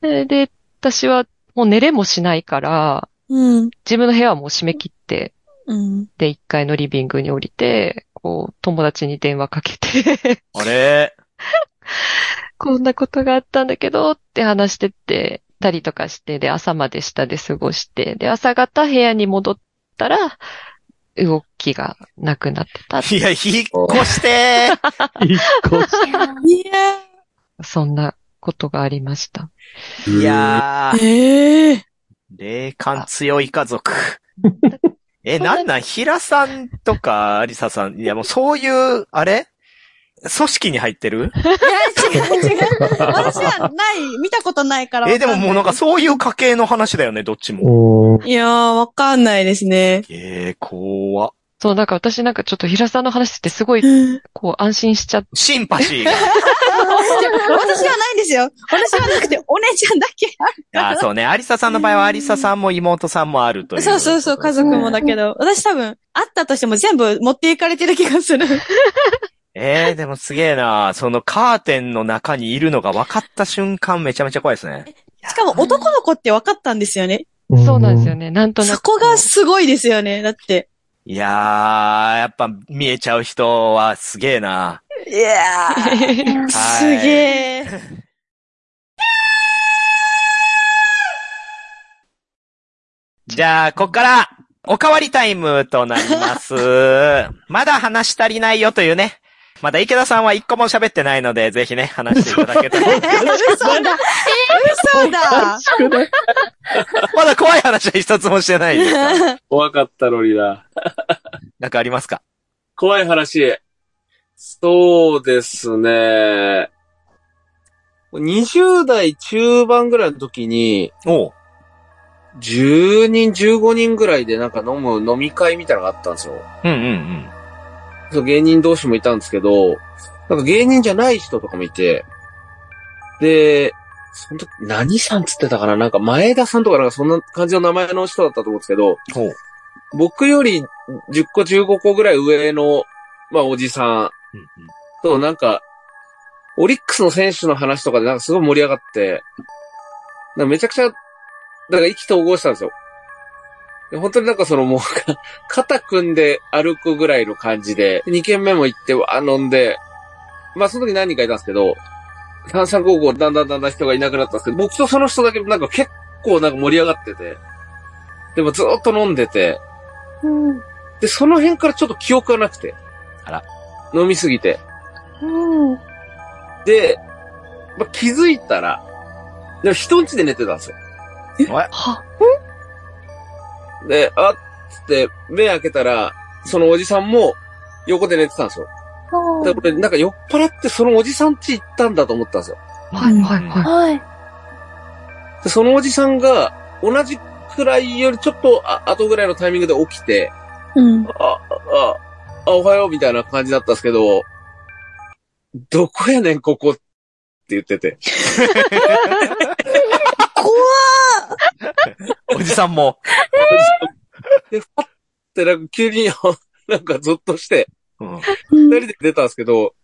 で、で私はもう寝れもしないから、うん。自分の部屋はもう閉め切って、うん。で、1階のリビングに降りて、こう、友達に電話かけて、あれ？こんなことがあったんだけど、って話してって、たりとかして、で、朝まで下で過ごして、で、朝方部屋に戻ったら、動きがなくなってた。いや、引っ越して一個 しいやそんなことがありました。ー。いやー、ええ霊感強い家族。え、なんなん？平さんとかアリサさん、いやもうそういう、あれ？組織に入ってる？いや、違う違う。私はない、見たことないからわえ、でももうなんかそそういう家系の話だよね、どっちも。ういやー、わかんないですね。えー、怖っそう、なんか私なんかちょっと平さんの話ってすごい、うんこう、安心しちゃって、シンパシーが。私はないんですよ。私はなくて、お姉ちゃんだけああーそうね。アリサさんの場合はアリサさんも妹さんもあるという。る。そうそうそう、家族もだけど、私多分、あったとしても全部持っていかれてる気がする。えー、でもすげえなそのカーテンの中にいるのが分かった瞬間めちゃめちゃ怖いですね。しかも男の子って分かったんですよね。んそうなんですよね。なんとなく。そこがすごいですよね。だって。いやー、やっぱ見えちゃう人はすげえないやー、はいすげえ。じゃあ、こっから、おかわりタイムとなります。まだ話し足りないよというね。まだ池田さんは一個も喋ってないので、ぜひね、話していただけたら。嘘だ嘘だまだ怖い話は一つもしてないです。怖かったのにな。なんかありますか？怖い話。そうですね。20代中盤ぐらいの時に、おう。10人、15人ぐらいでなんか飲む飲み会みたいなのがあったんですよ。うんうんうん。そう芸人同士もいたんですけど、なんか芸人じゃない人とかもいて、で、その時何さんつってたかな？なんか前田さんとかなんかそんな感じの名前の人だったと思うんですけど。僕より10個15個ぐらい上の、まあおじさんうんうんとなんか、オリックスの選手の話とかでなんかすごい盛り上がって、なんかめちゃくちゃ、なんか意気投合したんですよ。で本当になんかそのもう、肩組んで歩くぐらいの感じで、2軒目も行って、わー飲んで、まあその時何人かいたんですけど、炭酸高校だんだんだんだん人がいなくなったんですけど、僕とその人だけなんか結構なんか盛り上がってて、でもずーっと飲んでて、うん。で、その辺からちょっと記憶がなくて。あら。飲みすぎて。うん。で、まあ、気づいたら、でも人ん家で寝てたんですよ。は、で、あっつって目開けたら、そのおじさんも横で寝てたんですよ。はで、俺なんか酔っ払ってそのおじさん家行ったんだと思ったんですよ。はい、はい、はい。はい。で、そのおじさんが同じくらいよりちょっとあ後ぐらいのタイミングで起きて、うん。あ、あ、あ、おはようみたいな感じだったんですけど、どこやねん、ここって言ってて。怖 おじさんも。で、ファってなんか急に、なんかゾッとして、うん。っ二人で出たんですけど、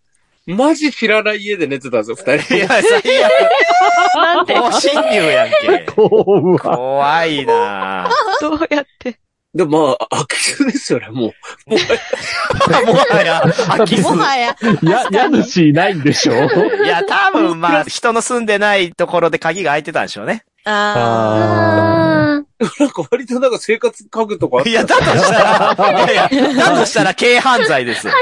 マジ知らない家で寝てたんですよ、二人いや、最悪。不侵入やんけ。怖怖いなどうやって？でもまあ、空き巣ですよね、もう。も うもはや、空き巣。もはや。や、家主いないんでしょ？いや、多分まあ、人の住んでないところで鍵が開いてたんでしょうね。あああ なんか割となんか生活家具とかいや、だとしたら、いやいや、だとしたら軽犯罪です。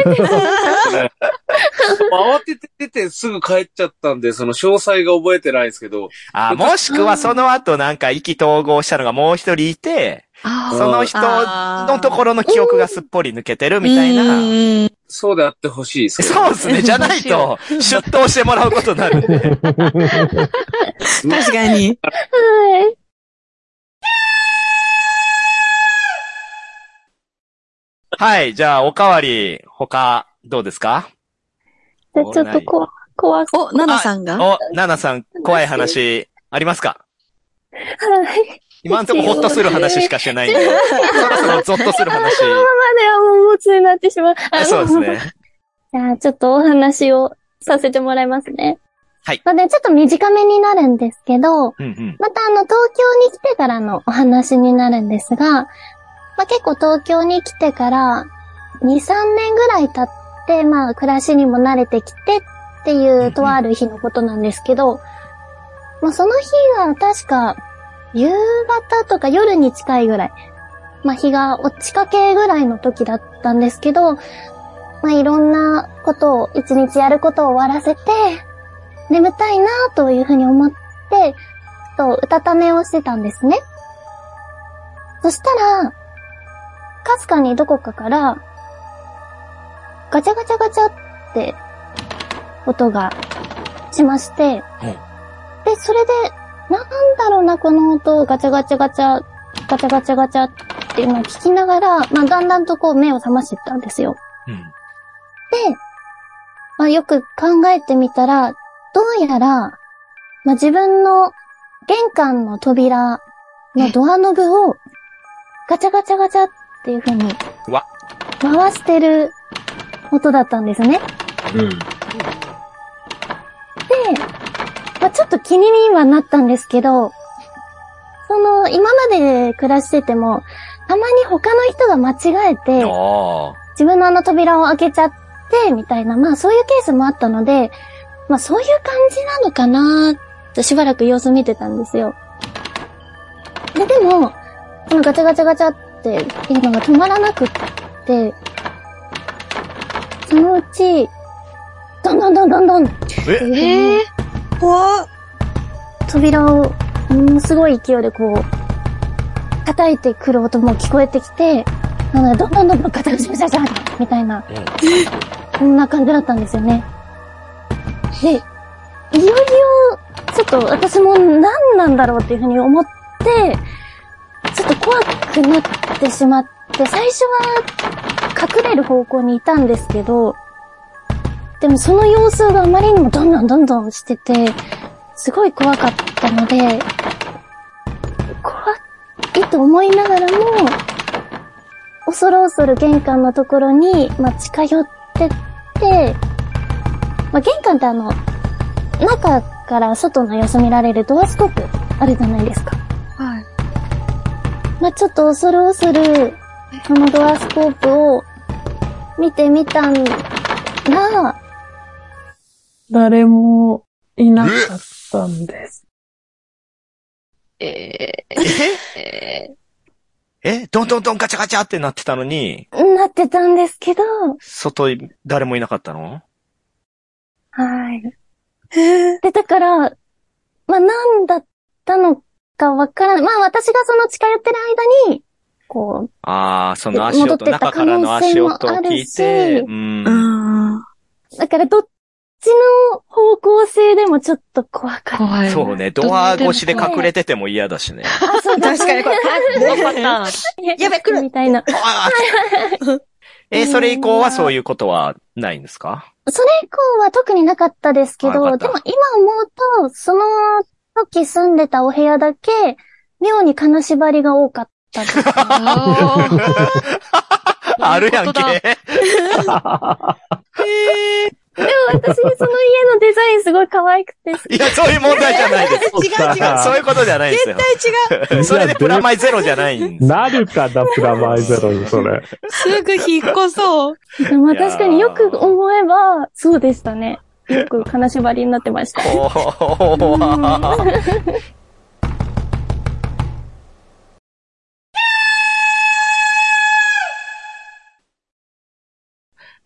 慌てて出てすぐ帰っちゃったんで、その詳細が覚えてないんですけど、あ、もしくはその後なんか意気投合したのがもう一人いて、あその人のところの記憶がすっぽり抜けてるみたいな。な。そうであってほしいですけど。そうですね。じゃないと、出頭してもらうことになるんで。確かに。はい。はい。じゃあ、おかわり、他、どうですか？じゃあちょっとこ怖く。お、ナナさんが？お、ナナさん、怖い話、ありますか？はい。今んとこほっとする話しかしてないんで、そろそろゾッとする話。このままではもう持つになってしまう。そうですね。じゃあ、ちょっとお話をさせてもらいますね。はいまあね、ちょっと短めになるんですけど、うんうん。またあの、東京に来てからのお話になるんですが、まあ結構東京に来てから、2、3年ぐらい経って、まあ暮らしにも慣れてきてっていうとある日のことなんですけど、まあその日が確か、夕方とか夜に近いぐらい、まあ日が落ちかけぐらいの時だったんですけど、まあいろんなことを、一日やることを終わらせて、眠たいなというふうに思って、とうたた寝をしてたんですね。そしたら、かすかにどこかから、ガチャガチャガチャって、音がしまして、で、それで、なんだろうな、この音、ガチャガチャガチャ、ガチャガチャガチャっていうのを聞きながら、まあ、だんだんとこう目を覚ましていったんですよ。うん。で、まあ、よく考えてみたら、どうやら、まあ、自分の玄関の扉のドアノブをガチャガチャガチャっていう風に回してる音だったんですね。うん。まあ、ちょっと気にはなったんですけど、その、今まで暮らしてても、たまに他の人が間違えて、あ自分のあの扉を開けちゃって、みたいな、まあそういうケースもあったので、まあそういう感じなのかなってしばらく様子見てたんですよ。で、でも、このガチャガチャガチャっていうのが止まらなくって、そのうち、どんどんどんどんどん、えええ？怖っ。扉を、ものすごい勢いでこう、叩いてくる音も聞こえてきて、なので、どんどんどんどんガチャガチャガチャガチャみたいな、こんな感じだったんですよね。で、いよいよ、ちょっと私も何なんだろうっていうふうに思って、ちょっと怖くなってしまって、最初は隠れる方向にいたんですけど、でもその様子があまりにもどんどんどんどんしてて、すごい怖かったので、怖いと思いながらも、恐る恐る玄関のところに、まあ、近寄ってって、まあ、玄関ってあの、中から外の様子見られるドアスコープあるじゃないですか。はい。まあ、ちょっと恐る恐る、そのドアスコープを見てみたんが、誰もいなかったんです。ええー、え？え？どんどんどんガチャガチャってなってたのに、なってたんですけど、外に誰もいなかったの？はい。で、だから、まあ、なんだったのかわからない。まあ、私がその近寄ってる間に、こああ、その足音、戻ってった中からの足音を聞いて、うん。だからどっちの方向性でもちょっと怖かった。怖い。そうね、ドア越しで隠れてても嫌だしね。あ、そうだ確かにこれ怖かった。やべ、来るみたいな。ああ え、それ以降はそういうことはないんですか？それ以降は特になかったですけど、でも今思うと、その時住んでたお部屋だけ、妙に金縛りが多かった。あるやんけ本当だ。でも私、その家のデザインすごい可愛くて。いや、そういう問題じゃないです。違う違う。そういうことじゃないですよ。絶対違う。それでプラマイゼロじゃないんです。なるかな、プラマイゼロに、それ。すぐ引っ越そう。でも確かによく思えば、そうでしたね。よく金縛りになってました。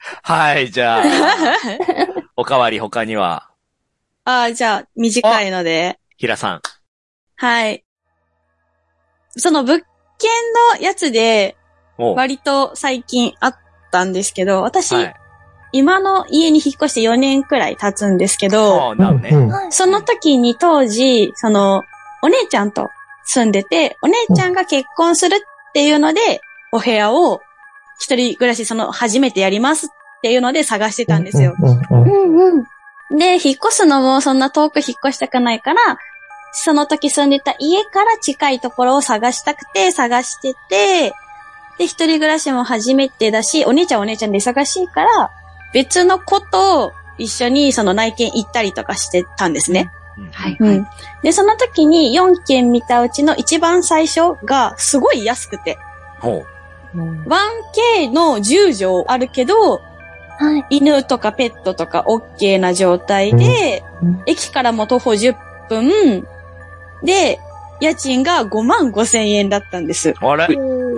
はい、じゃあ、おかわり他には、ああ、じゃあ、短いので。平さん。はい。その物件のやつで、お割と最近あったんですけど、私、はい。今の家に引っ越して4年くらい経つんですけど、あなるね。うんその時に当時、その、お姉ちゃんと住んでて、お姉ちゃんが結婚するっていうので、お部屋を一人暮らしその初めてやりますっていうので探してたんですよ。うんうん。で、引っ越すのもそんな遠く引っ越したくないから、その時住んでた家から近いところを探したくて探してて、で、一人暮らしも初めてだし、お姉ちゃんはお姉ちゃんで忙しいから、別の子と一緒にその内見行ったりとかしてたんですね。はい。うん。で、その時に4件見たうちの一番最初がすごい安くて、ほう。1K の10畳あるけど、はい。犬とかペットとか OK な状態で、うん駅からも徒歩10分、で、家賃が5万5千円だったんです。あれ？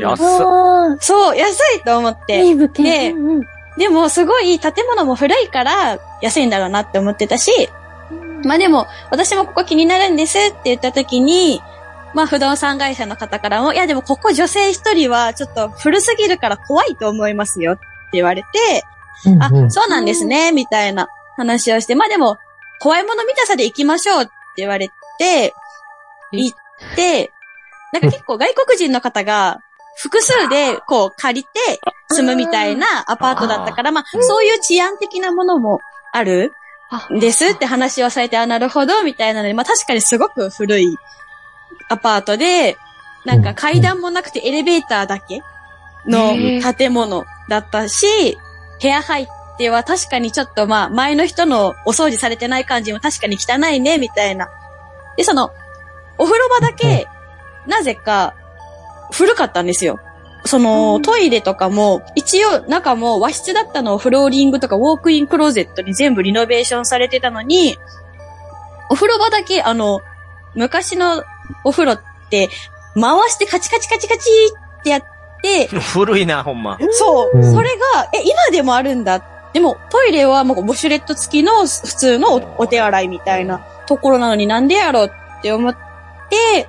安っあそう、安いと思っーいて。い物件。ででも、すごい建物も古いから安いんだろうなって思ってたし、まあでも、私もここ気になるんですって言った時に、まあ不動産会社の方からも、いやでもここ女性一人はちょっと古すぎるから怖いと思いますよって言われて、あ、うん。そうなんですね、みたいな話をして、まあでも、怖いもの見たさで行きましょうって言われて、行って、なんか結構外国人の方が複数でこう借りて住むみたいなアパートだったから、まあそういう治安的なものもあるんですって話をされて、あ、なるほど、みたいなので、まあ確かにすごく古いアパートで、なんか階段もなくてエレベーターだけの建物だったし、部屋入っては確かにちょっとまあ前の人のお掃除されてない感じも確かに汚いね、みたいな。で、その、お風呂場だけ、なぜか古かったんですよ。その、トイレとかも、一応中も和室だったのをフローリングとかウォークインクローゼットに全部リノベーションされてたのに、お風呂場だけ、あの、昔のお風呂って、回してカチカチカチカチってやって、古いな、ほんま。そう、うん。それが、え、今でもあるんだ。でも、トイレはもうウォシュレット付きの普通のおお手洗いみたいなところなのになんでやろうって思って、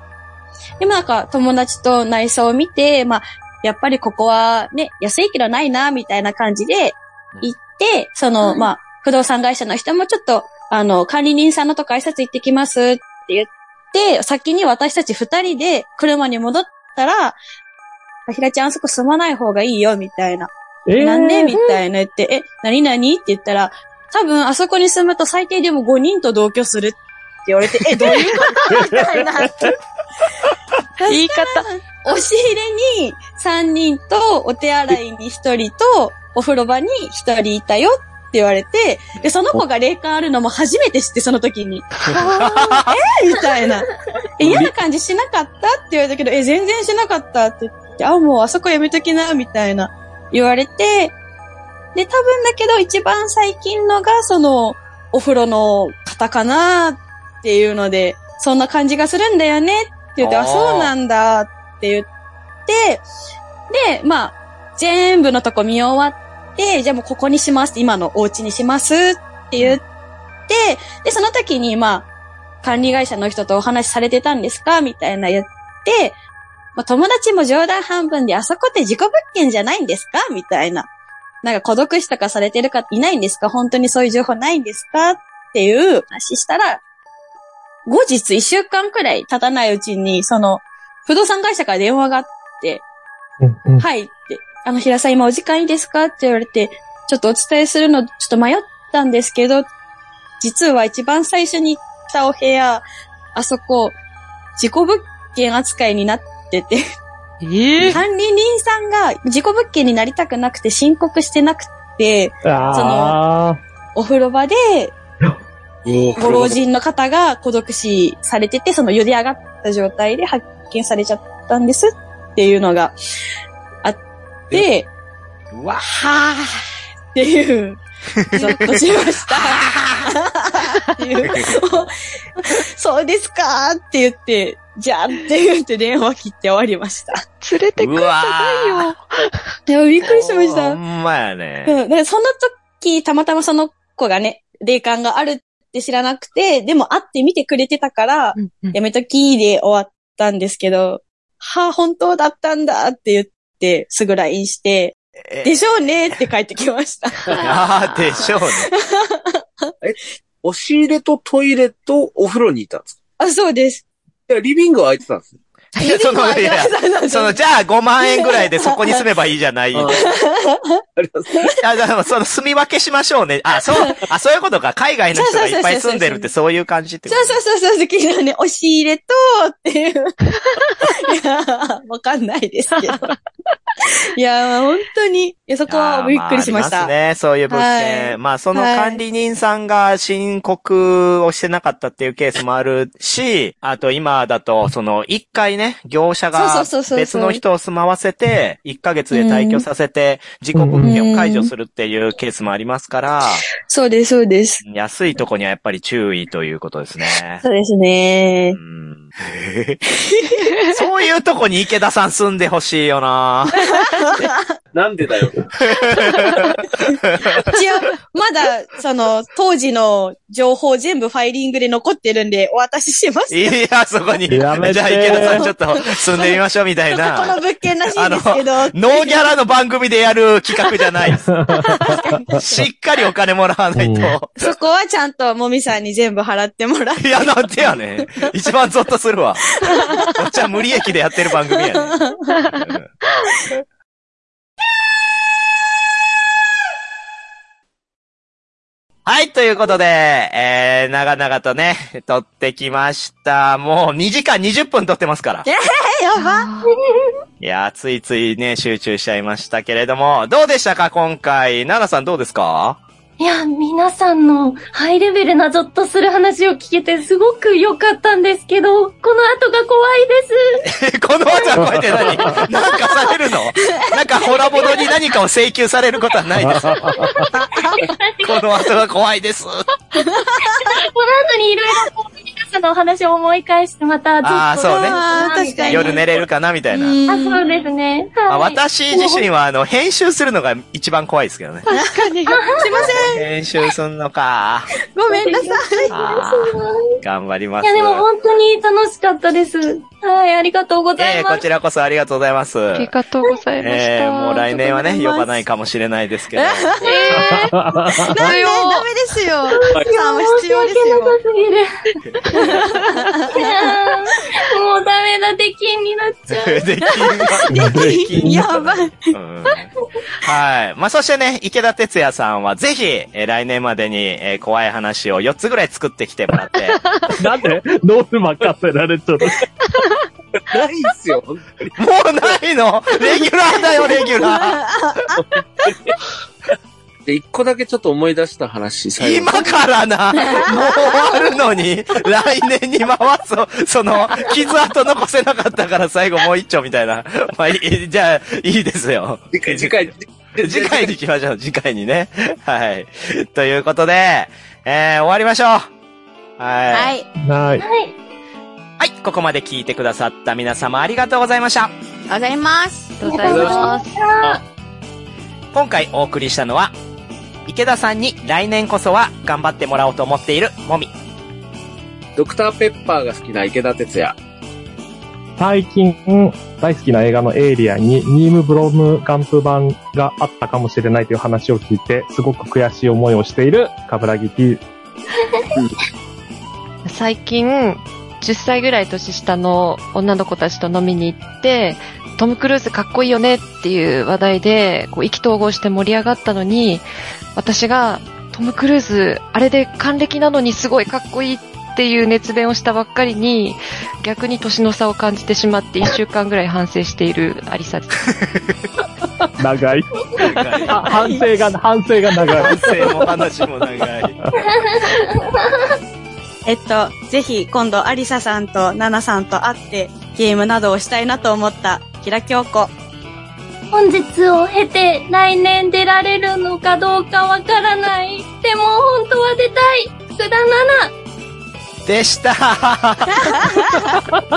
でもなんか友達と内装を見て、まあ、やっぱりここはね、安いけどないな、みたいな感じで行って、その、はいまあ、不動産会社の人もちょっと、あの、管理人さんのとこ挨拶行ってきますって言って、先に私たち二人で車に戻ったら、ひらちゃんあそこ住まない方がいいよ、みたいな。えーなんで？みたいな言って、え、何々？って言ったら、多分あそこに住むと最低でも5人と同居するって言われて、え、どういうこと？みたいな。言い方。押し入れに3人と、お手洗いに1人と、お風呂場に1人いたよ言われて、で、その子が霊感あるのも初めて知って、その時に。え みたいな。え、嫌な感じしなかった？って言われたけど、え、全然しなかったって言って、あ、もうあそこやめときな、みたいな。言われて、で、多分だけど一番最近のが、その、お風呂の方かなっていうので、そんな感じがするんだよねって言って、あ、そうなんだって言って、で、まあ、全部のとこ見終わって、じゃあもうここにします今のお家にしますって言って、で、その時に、まあ、管理会社の人とお話しされてたんですかみたいな言って、まあ、友達も冗談半分で、あそこって自己物件じゃないんですかみたいな。なんか孤独死とかされてる方いないんですか？本当にそういう情報ないんですかっていう話したら、後日一週間くらい経たないうちに、その、不動産会社から電話があって、うんうん。はいあの、平さん今お時間いいですかって言われて、ちょっとお伝えするのちょっと迷ったんですけど、実は一番最初に行ったお部屋、あそこ、自己物件扱いになってて、ええ管理人さんが自己物件になりたくなくて申告してなくて、あお風呂場でおご老人の方が孤独死されてて、その茹で上がった状態で発見されちゃったんですっていうのがあって、うわ、はぁっていう、ゾッとしました。っていうそうですかって言って、じゃあって言って電話切って終わりました。連れてくだうわさいよ。でもびっくりしましたほ。んまやね。うん。で、その時、たまたまその子がね、霊感があるって知らなくて、でも会って見てくれてたから、うんうんやめときで終わったんですけど、はあ、本当だったんだって言って、すぐ LINE して、えでしょうねって帰ってきました。ああ、でしょうね。押し入れとトイレとお風呂にいたんですあ、そうです。かいや、リビングは空いてたんですね。いや、その、いや、その、じゃあ5万円ぐらいでそこに住めばいいじゃない。あでもその住み分けしましょうね。あ、そう、あ、そういうことか。海外の人がいっぱい住んでるってそういう感じってこそうとそうそうそう、好きなね、押し入れと、っていう。いや、わかんないですけど。いや、本当に、いや、そこはびっくりしました。あーありますね、そういう物件。はいまあ、そのはい管理人さんが申告をしてなかったっていうケースもあるし、あと今だと、その、一回ね、業者が別の人を住まわせて、1ヶ月で退去させて、自己物件を解除するっていうケースもありますから、そうです、そうです。安いとこにはやっぱり注意ということですね。そうですねう。ん そういうとこに池田さん住んでほしいよな なんでだよ。一応、まだ、その、当時の情報全部ファイリングで残ってるんで、お渡しします。いや、そこに。じゃあ池田さんちょっと住んでみましょうみたいこのな。物件らしいんですけど。ノーギャラの番組でやる企画じゃないです。しっかりお金もらわないと。そこはちゃんともみさんに全部払ってもらって。いや、なんでやねん。一番ゾッとするわ。こっちは無利益でやってる番組やねん。はい、ということで、えー、長々とね、撮ってきました。もう2時間20分撮ってますから。え、やば いやー、ついついね、集中しちゃいましたけれども、どうでしたか、今回？奈々さんどうですか？いや、皆さんのハイレベルなゾッとする話を聞けてすごく良かったんですけど、この後が怖いです。え この後はこうやって何？なんかされるの？なんかホラボドに何かを請求されることはないです。この後が怖いです。この後にいろいろこう皆さんのお話を思い返してまたあーそうねあー確かに夜寝れるかなみたいな。あ、そうですね。あはい。私自身は、あの、編集するのが一番怖いですけどね。確かに。すいません。編集すんのか。ごめんなさい。あー頑張ります。いや、でも本当に楽しかったです。はい、ありがとうござえーこいます。ちらこそありがとうございます。ありがとうございました。えーもう来年はね、呼ばないかもしれないですけど。なんでダメですよ。はいさんは必要ですよ。もうダメだ、出禁になっちゃう。できんわできんわやばい。うんはい。まあ、そしてね、池田哲也さんはぜひ、えー来年までに、えー怖い話を4つぐらい作ってきてもらって、なんでノース任せられちゃった。ないっすよ。もうないの？レギュラーだよ、レギュラ で、一個だけちょっと思い出した話、ー。最後。今からな、もう終わるのに、来年に回す、その、傷跡残せなかったから最後もう一丁みたいな。まあ、いいじゃあ、いいですよ。次回、次回、次回に行きましょう、次回にね。はい。ということで、えー、終わりましょう。はい。はい。はい。はい、ここまで聞いてくださった皆様ありがとうございました。ありがとうございます。ありがとうございます。今回お送りしたのは、池田さんに来年こそは頑張ってもらおうと思っているもみ。ドクターペッパーが好きな池田哲也。最近、大好きな映画のエイリアンにニーム・ブロムガンプ版があったかもしれないという話を聞いて、すごく悔しい思いをしているカブラギ T。最近、10歳ぐらい年下の女の子たちと飲みに行って、トム・クルーズかっこいいよねっていう話題で、こう意気投合して盛り上がったのに、私が、トム・クルーズ、あれで還暦なのにすごいかっこいいっっていう熱弁をしたばっかりに、逆に年の差を感じてしまって、一週間ぐらい反省しているアリサです。長い。あ反省が、反省が長い。反省も話も長い。えっと、ぜひ今度アリサさんとナナさんと会ってゲームなどをしたいなと思ったキラ京子。本日を経て来年出られるのかどうかわからない。でも本当は出たい。福田奈々。でした チャ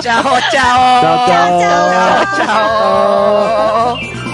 オチャオチャオチャオ